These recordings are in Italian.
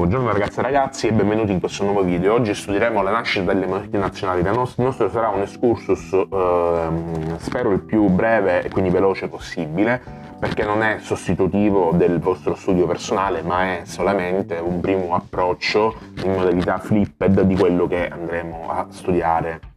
Buongiorno ragazze e ragazzi e benvenuti in questo nuovo video. Oggi studieremo la nascita delle monarchie nazionali. Il nostro sarà un excursus, ehm, spero il più breve e quindi veloce possibile, perché non è sostitutivo del vostro studio personale, ma è solamente un primo approccio in modalità flipped di quello che andremo a studiare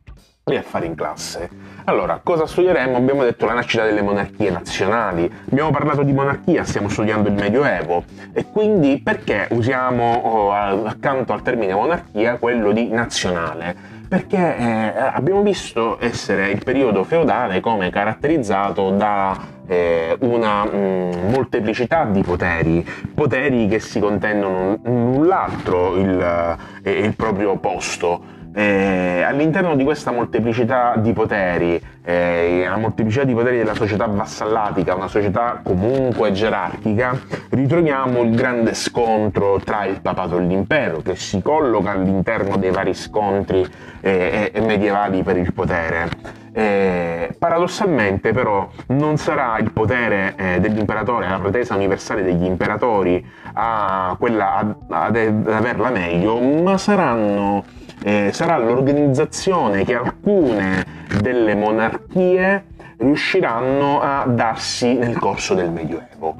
e a fare in classe. Allora, cosa studieremo? Abbiamo detto la nascita delle monarchie nazionali, abbiamo parlato di monarchia, stiamo studiando il Medioevo e quindi perché usiamo oh, accanto al termine monarchia quello di nazionale? Perché eh, abbiamo visto essere il periodo feudale come caratterizzato da eh, una mh, mm, molteplicità di poteri, poteri che si contendono null'altro il, eh, il proprio posto eh, all'interno di questa molteplicità di poteri, eh, la molteplicità di poteri della società vassallatica, una società comunque gerarchica, ritroviamo il grande scontro tra il papato e l'impero, che si colloca all'interno dei vari scontri eh, medievali per il potere. Eh, paradossalmente però non sarà il potere eh, dell'imperatore, la pretesa universale degli imperatori a quella ad, ad, ad averla meglio, ma saranno eh, sarà l'organizzazione che alcune delle monarchie riusciranno a darsi nel corso del Medioevo.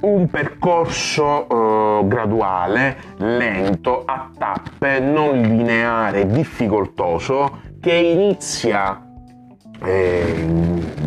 Un percorso eh, graduale, lento, a tappe, non lineare, difficoltoso, che inizia eh,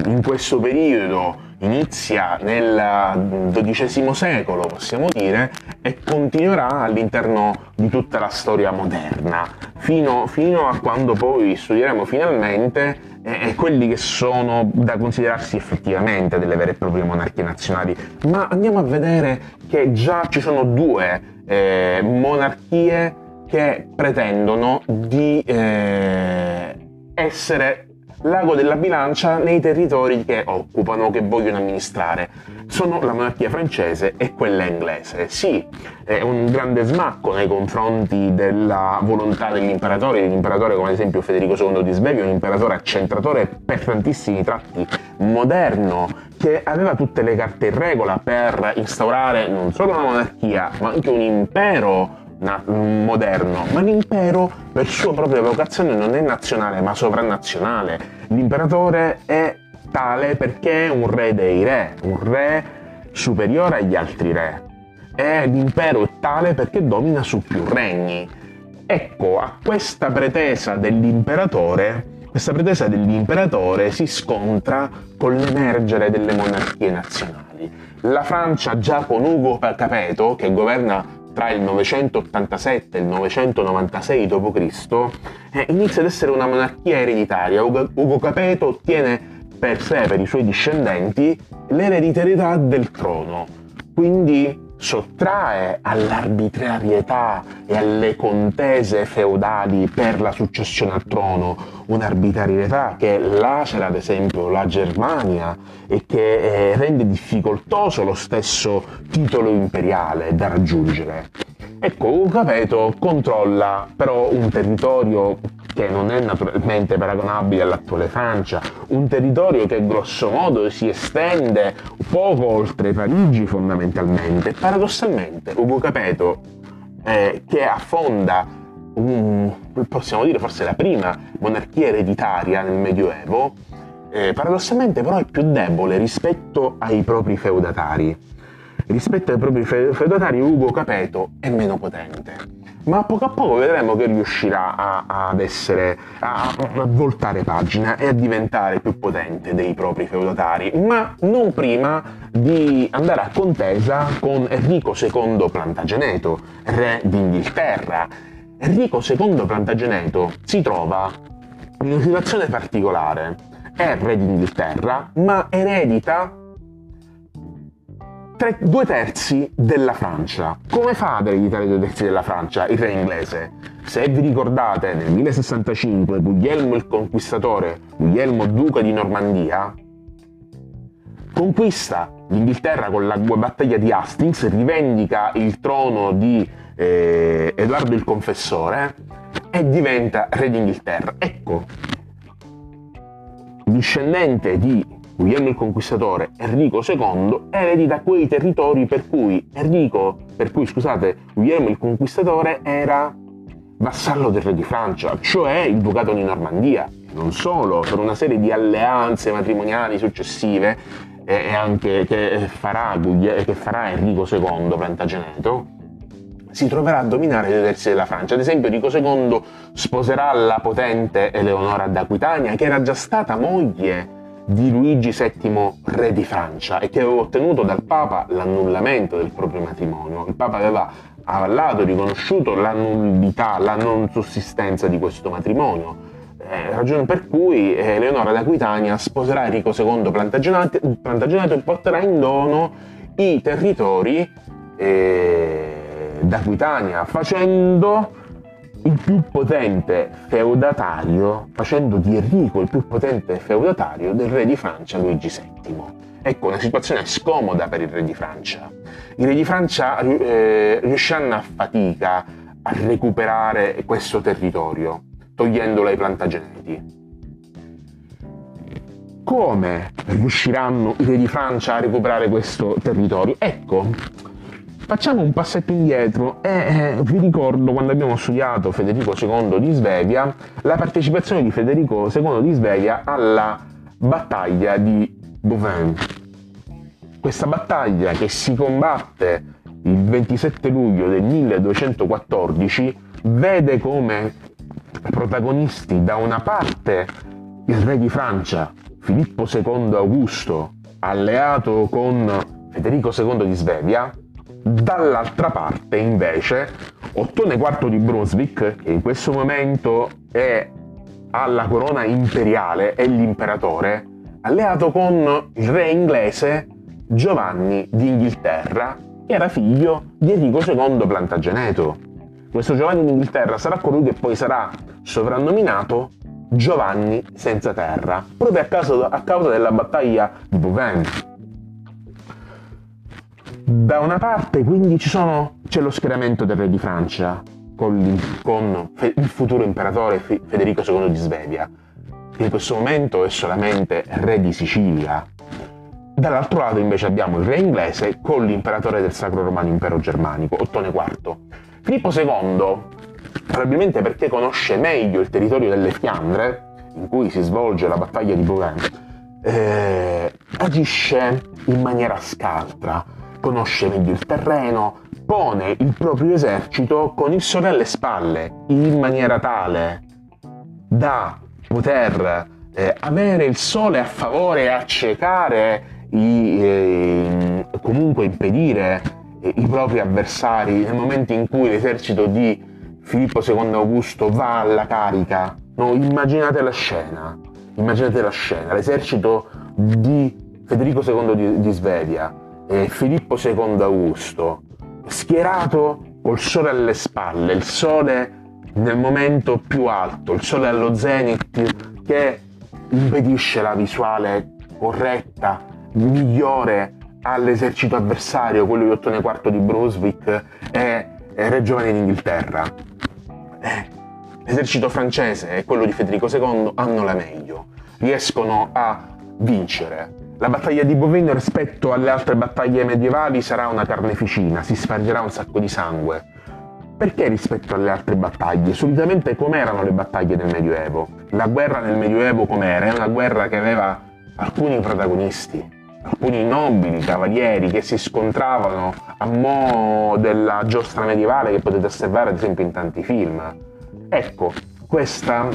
in questo periodo inizia nel XII secolo, possiamo dire, e continuerà all'interno di tutta la storia moderna, fino, fino a quando poi studieremo finalmente eh, quelli che sono da considerarsi effettivamente delle vere e proprie monarchie nazionali. Ma andiamo a vedere che già ci sono due eh, monarchie che pretendono di eh, essere l'ago della bilancia nei territori che occupano, che vogliono amministrare. Sono la monarchia francese e quella inglese. Sì, è un grande smacco nei confronti della volontà dell'imperatore, dell'imperatore come ad esempio Federico II di Svevia, un imperatore accentratore per tantissimi tratti, moderno, che aveva tutte le carte in regola per instaurare non solo una monarchia, ma anche un impero moderno, ma l'impero per sua propria vocazione non è nazionale ma sovranazionale. L'imperatore è tale perché è un re dei re, un re superiore agli altri re. E l'impero è tale perché domina su più regni. Ecco, a questa pretesa dell'imperatore questa pretesa dell'imperatore si scontra con l'emergere delle monarchie nazionali. La Francia già con Ugo Capeto, che governa tra il 987 e il 996 d.C., eh, inizia ad essere una monarchia ereditaria. Ugo, Ugo Capeto ottiene per sé, per i suoi discendenti, l'ereditarietà del trono. Quindi sottrae all'arbitrarietà e alle contese feudali per la successione al trono un'arbitrarietà che lacera ad esempio la Germania e che eh, rende difficoltoso lo stesso titolo imperiale da raggiungere. Ecco, Capeto controlla però un territorio che non è naturalmente paragonabile all'attuale Francia, un territorio che grosso modo si estende poco oltre Parigi fondamentalmente. Paradossalmente Ugo Capeto, eh, che affonda un, possiamo dire forse la prima monarchia ereditaria nel Medioevo, eh, paradossalmente però è più debole rispetto ai propri feudatari. Rispetto ai propri feudatari Ugo Capeto è meno potente ma a poco a poco vedremo che riuscirà a, ad essere, a, a, voltare pagina e a diventare più potente dei propri feudatari, ma non prima di andare a contesa con Enrico II Plantageneto, re d'Inghilterra. Enrico II Plantageneto si trova in una situazione particolare, è re d'Inghilterra, ma eredita tre, due terzi della Francia. Come fa ad ereditare due terzi della Francia il re inglese? Se vi ricordate, nel 1065 Guglielmo il Conquistatore, Guglielmo Duca di Normandia, conquista l'Inghilterra con la battaglia di Hastings, rivendica il trono di eh, Edoardo il Confessore e diventa re d'Inghilterra. Ecco, discendente di Guglielmo il Conquistatore, Enrico II, eredita quei territori per cui Enrico, per cui scusate, Guglielmo il Conquistatore era vassallo del re di Francia, cioè il ducato di Normandia. Non solo, per una serie di alleanze matrimoniali successive e anche che farà, che farà Enrico II Plantageneto, si troverà a dominare le terze della Francia. Ad esempio, Enrico II sposerà la potente Eleonora d'Aquitania, che era già stata moglie di Luigi VII, re di Francia, e che aveva ottenuto dal Papa l'annullamento del proprio matrimonio. Il Papa aveva avallato, riconosciuto la nullità, la non sussistenza di questo matrimonio. Eh, ragione per cui eh, Leonora d'Aquitania sposerà Enrico II Plantageneto, Plantageneto e porterà in dono i territori eh, d'Aquitania, facendo il più potente feudatario, facendo di Enrico il più potente feudatario del re di Francia Luigi VII. Ecco, una situazione scomoda per il re di Francia. I re di Francia eh, riusciranno a fatica a recuperare questo territorio, togliendolo ai plantageneti. Come riusciranno i re di Francia a recuperare questo territorio? Ecco, facciamo un passetto indietro e eh, vi ricordo quando abbiamo studiato Federico II di Svevia la partecipazione di Federico II di Svevia alla battaglia di Bouvin. Questa battaglia che si combatte il 27 luglio del 1214 vede come protagonisti da una parte il re di Francia Filippo II Augusto alleato con Federico II di Svevia dall'altra parte invece Ottone IV di Brunswick che in questo momento è alla corona imperiale è l'imperatore alleato con il re inglese Giovanni d'Inghilterra, che era figlio di Enrico II Plantageneto. Questo Giovanni d'Inghilterra sarà colui che poi sarà sovrannominato Giovanni senza terra, proprio a causa, a causa della battaglia di Bouvin. Da una parte quindi sono, c'è lo schieramento del re di Francia con, il futuro imperatore Federico II di Svevia, in questo momento è solamente re di Sicilia. Dall'altro lato invece abbiamo il re inglese con l'imperatore del Sacro Romano Impero Germanico, Ottone IV. Filippo II, probabilmente perché conosce meglio il territorio delle Fiandre, in cui si svolge la battaglia di Bouvin, eh, agisce in maniera scaltra, conosce meglio il terreno, pone il proprio esercito con il sole alle spalle, in maniera tale da poter eh, avere il sole a favore e accecare i, eh, comunque impedire eh, i propri avversari nel momento in cui l'esercito di Filippo II Augusto va alla carica. No, immaginate la scena, immaginate la scena, l'esercito di Federico II di, di Svevia e Filippo II Augusto, schierato col sole alle spalle, il sole nel momento più alto, il sole allo zenith che impedisce la visuale corretta, migliore all'esercito avversario, quello di Ottone IV di Brunswick e, Re Giovanni d'Inghilterra. Eh, l'esercito francese e quello di Federico II hanno la meglio, riescono a vincere. La battaglia di Bovino rispetto alle altre battaglie medievali sarà una carneficina, si spargerà un sacco di sangue perché rispetto alle altre battaglie? Solitamente com'erano le battaglie del Medioevo? La guerra nel Medioevo com'era? È una guerra che aveva alcuni protagonisti, alcuni nobili, cavalieri che si scontravano a mo' della giostra medievale che potete osservare ad esempio in tanti film. Ecco, questa,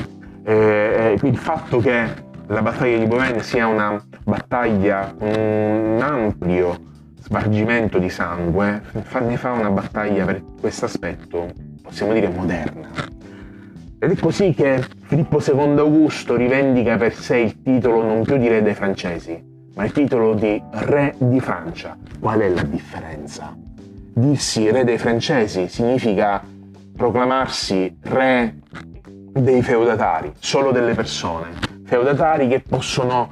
eh, il fatto che la battaglia di Boven sia una battaglia con un ampio spargimento di sangue ne fa una battaglia per questo aspetto, possiamo dire, moderna. Ed è così che Filippo II Augusto rivendica per sé il titolo non più di re dei francesi, ma il titolo di re di Francia. Qual è la differenza? Dirsi re dei francesi significa proclamarsi re dei feudatari, solo delle persone, feudatari che possono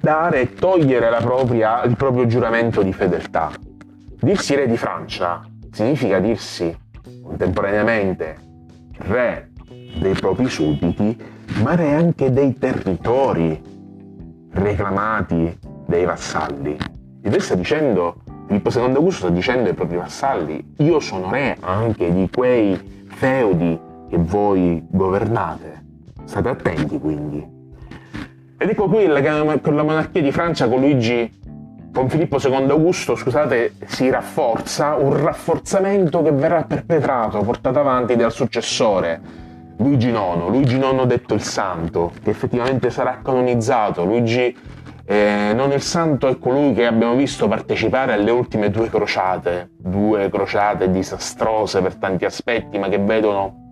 dare e togliere propria, il proprio giuramento di fedeltà. Dirsi re di Francia significa dirsi contemporaneamente re dei propri sudditi, ma re anche dei territori reclamati dei vassalli. Il re sta dicendo, Filippo II Augusto sta dicendo ai propri vassalli, io sono re anche di quei feudi che voi governate. State attenti quindi. Ed ecco qui con la monarchia di Francia, con Luigi, con Filippo II Augusto, scusate, si rafforza un rafforzamento che verrà perpetrato, portato avanti dal successore, Luigi IX, Luigi IX detto il Santo, che effettivamente sarà canonizzato. Luigi eh, non il Santo è colui che abbiamo visto partecipare alle ultime due crociate, due crociate disastrose per tanti aspetti, ma che vedono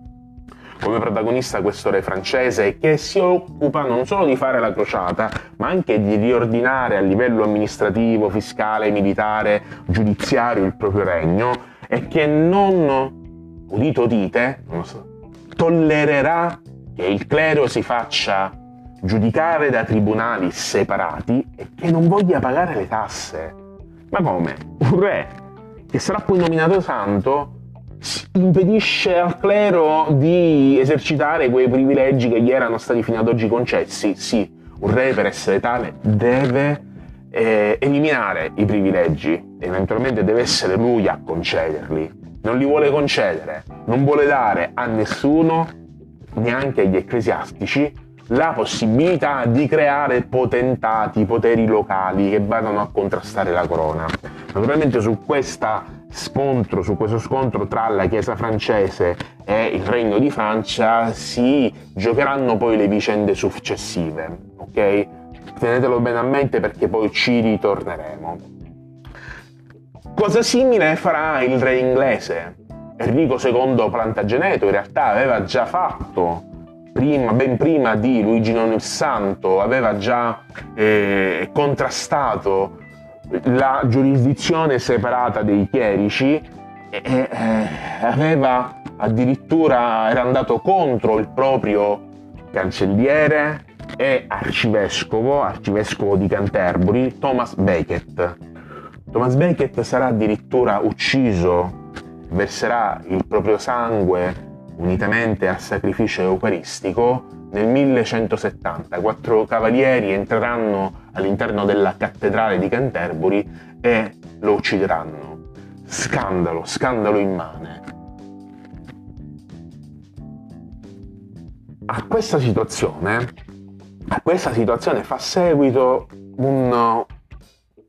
come protagonista questo re francese che si occupa non solo di fare la crociata, ma anche di riordinare a livello amministrativo, fiscale, militare, giudiziario il proprio regno e che non, udito udite, non so, tollererà che il clero si faccia giudicare da tribunali separati e che non voglia pagare le tasse. Ma come? Un re che sarà poi nominato santo impedisce al clero di esercitare quei privilegi che gli erano stati fino ad oggi concessi. Sì, un re per essere tale deve eh, eliminare i privilegi, eventualmente deve essere lui a concederli. Non li vuole concedere, non vuole dare a nessuno, neanche agli ecclesiastici, la possibilità di creare potentati, poteri locali che vadano a contrastare la corona. Naturalmente su questa scontro, su questo scontro tra la Chiesa francese e il Regno di Francia si giocheranno poi le vicende successive, ok? Tenetelo bene a mente perché poi ci ritorneremo. Cosa simile farà il re inglese. Enrico II Plantageneto in realtà aveva già fatto prima, ben prima di Luigi IX il Santo, aveva già eh, contrastato la giurisdizione separata dei chierici e eh, aveva addirittura era andato contro il proprio cancelliere e arcivescovo, arcivescovo di Canterbury, Thomas Becket. Thomas Becket sarà addirittura ucciso, verserà il proprio sangue unitamente al sacrificio eucaristico nel 1170 quattro cavalieri entreranno all'interno della cattedrale di Canterbury e lo uccideranno. Scandalo, scandalo immane. A questa situazione, a questa situazione fa seguito un,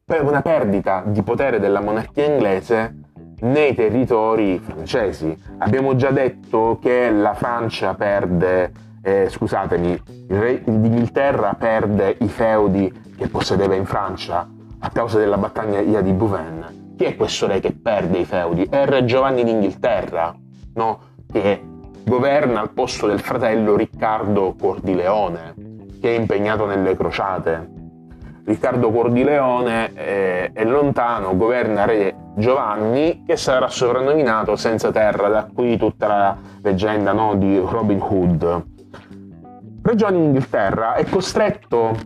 una perdita di potere della monarchia inglese nei territori francesi. Abbiamo già detto che la Francia perde eh, scusatemi, il re d'Inghilterra perde i feudi che possedeva in Francia a causa della battaglia di Bouvain. Chi è questo re che perde i feudi? È il re Giovanni d'Inghilterra, no? che governa al posto del fratello Riccardo Cordileone, che è impegnato nelle crociate. Riccardo Cordileone è, è lontano, governa re Giovanni, che sarà soprannominato senza terra, da qui tutta la leggenda no, di Robin Hood. Re Giovanni d'Inghilterra è costretto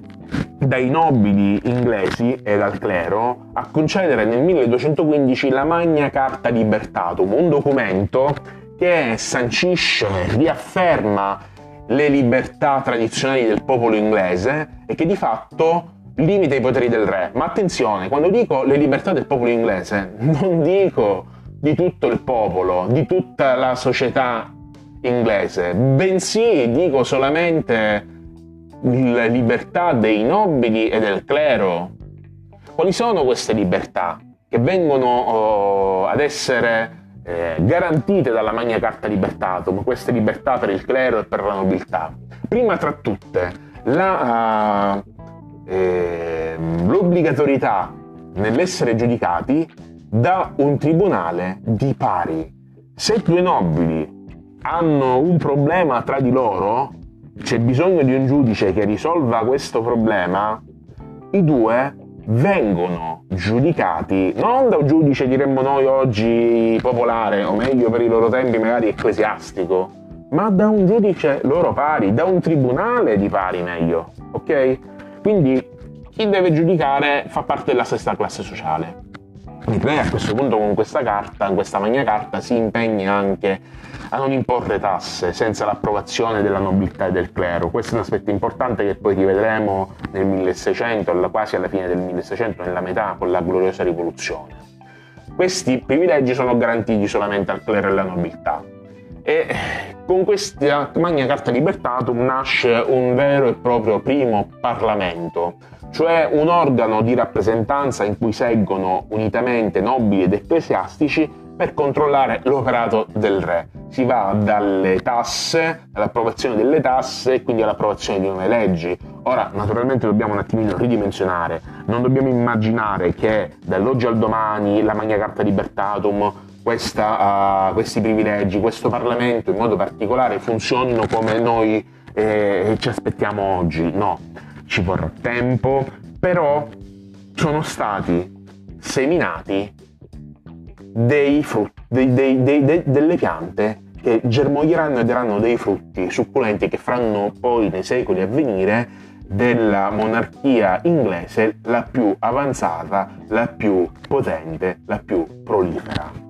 dai nobili inglesi e dal clero a concedere nel 1215 la Magna Carta Libertatum, un documento che sancisce, riafferma le libertà tradizionali del popolo inglese e che di fatto limita i poteri del re. Ma attenzione, quando dico le libertà del popolo inglese, non dico di tutto il popolo, di tutta la società inglese, bensì dico solamente la libertà dei nobili e del clero. Quali sono queste libertà che vengono oh, ad essere eh, garantite dalla Magna Carta Libertatum, queste libertà per il clero e per la nobiltà? Prima tra tutte, la, uh, eh, l'obbligatorietà nell'essere giudicati da un tribunale di pari. Se due nobili hanno un problema tra di loro, c'è bisogno di un giudice che risolva questo problema, i due vengono giudicati non da un giudice, diremmo noi oggi, popolare, o meglio per i loro tempi magari ecclesiastico, ma da un giudice loro pari, da un tribunale di pari meglio, ok? Quindi chi deve giudicare fa parte della stessa classe sociale. Il re a questo punto con questa carta, questa magna carta, si impegna anche a non imporre tasse senza l'approvazione della nobiltà e del clero. Questo è un aspetto importante che poi rivedremo nel 1600, quasi alla fine del 1600, nella metà, con la gloriosa rivoluzione. Questi privilegi sono garantiti solamente al clero e alla nobiltà. E con questa Magna Carta Libertatum nasce un vero e proprio primo Parlamento, cioè un organo di rappresentanza in cui seggono unitamente nobili ed ecclesiastici per controllare l'operato del re. Si va dalle tasse, all'approvazione delle tasse e quindi all'approvazione di nuove leggi. Ora, naturalmente dobbiamo un attimino ridimensionare, non dobbiamo immaginare che dall'oggi al domani la Magna Carta Libertatum questa, uh, questi privilegi, questo Parlamento in modo particolare funzionino come noi eh, ci aspettiamo oggi. No, ci vorrà tempo, però sono stati seminati dei frutti, dei, dei, delle piante che germoglieranno e daranno dei frutti succulenti che faranno poi nei secoli a venire della monarchia inglese la più avanzata, la più potente, la più prolifera.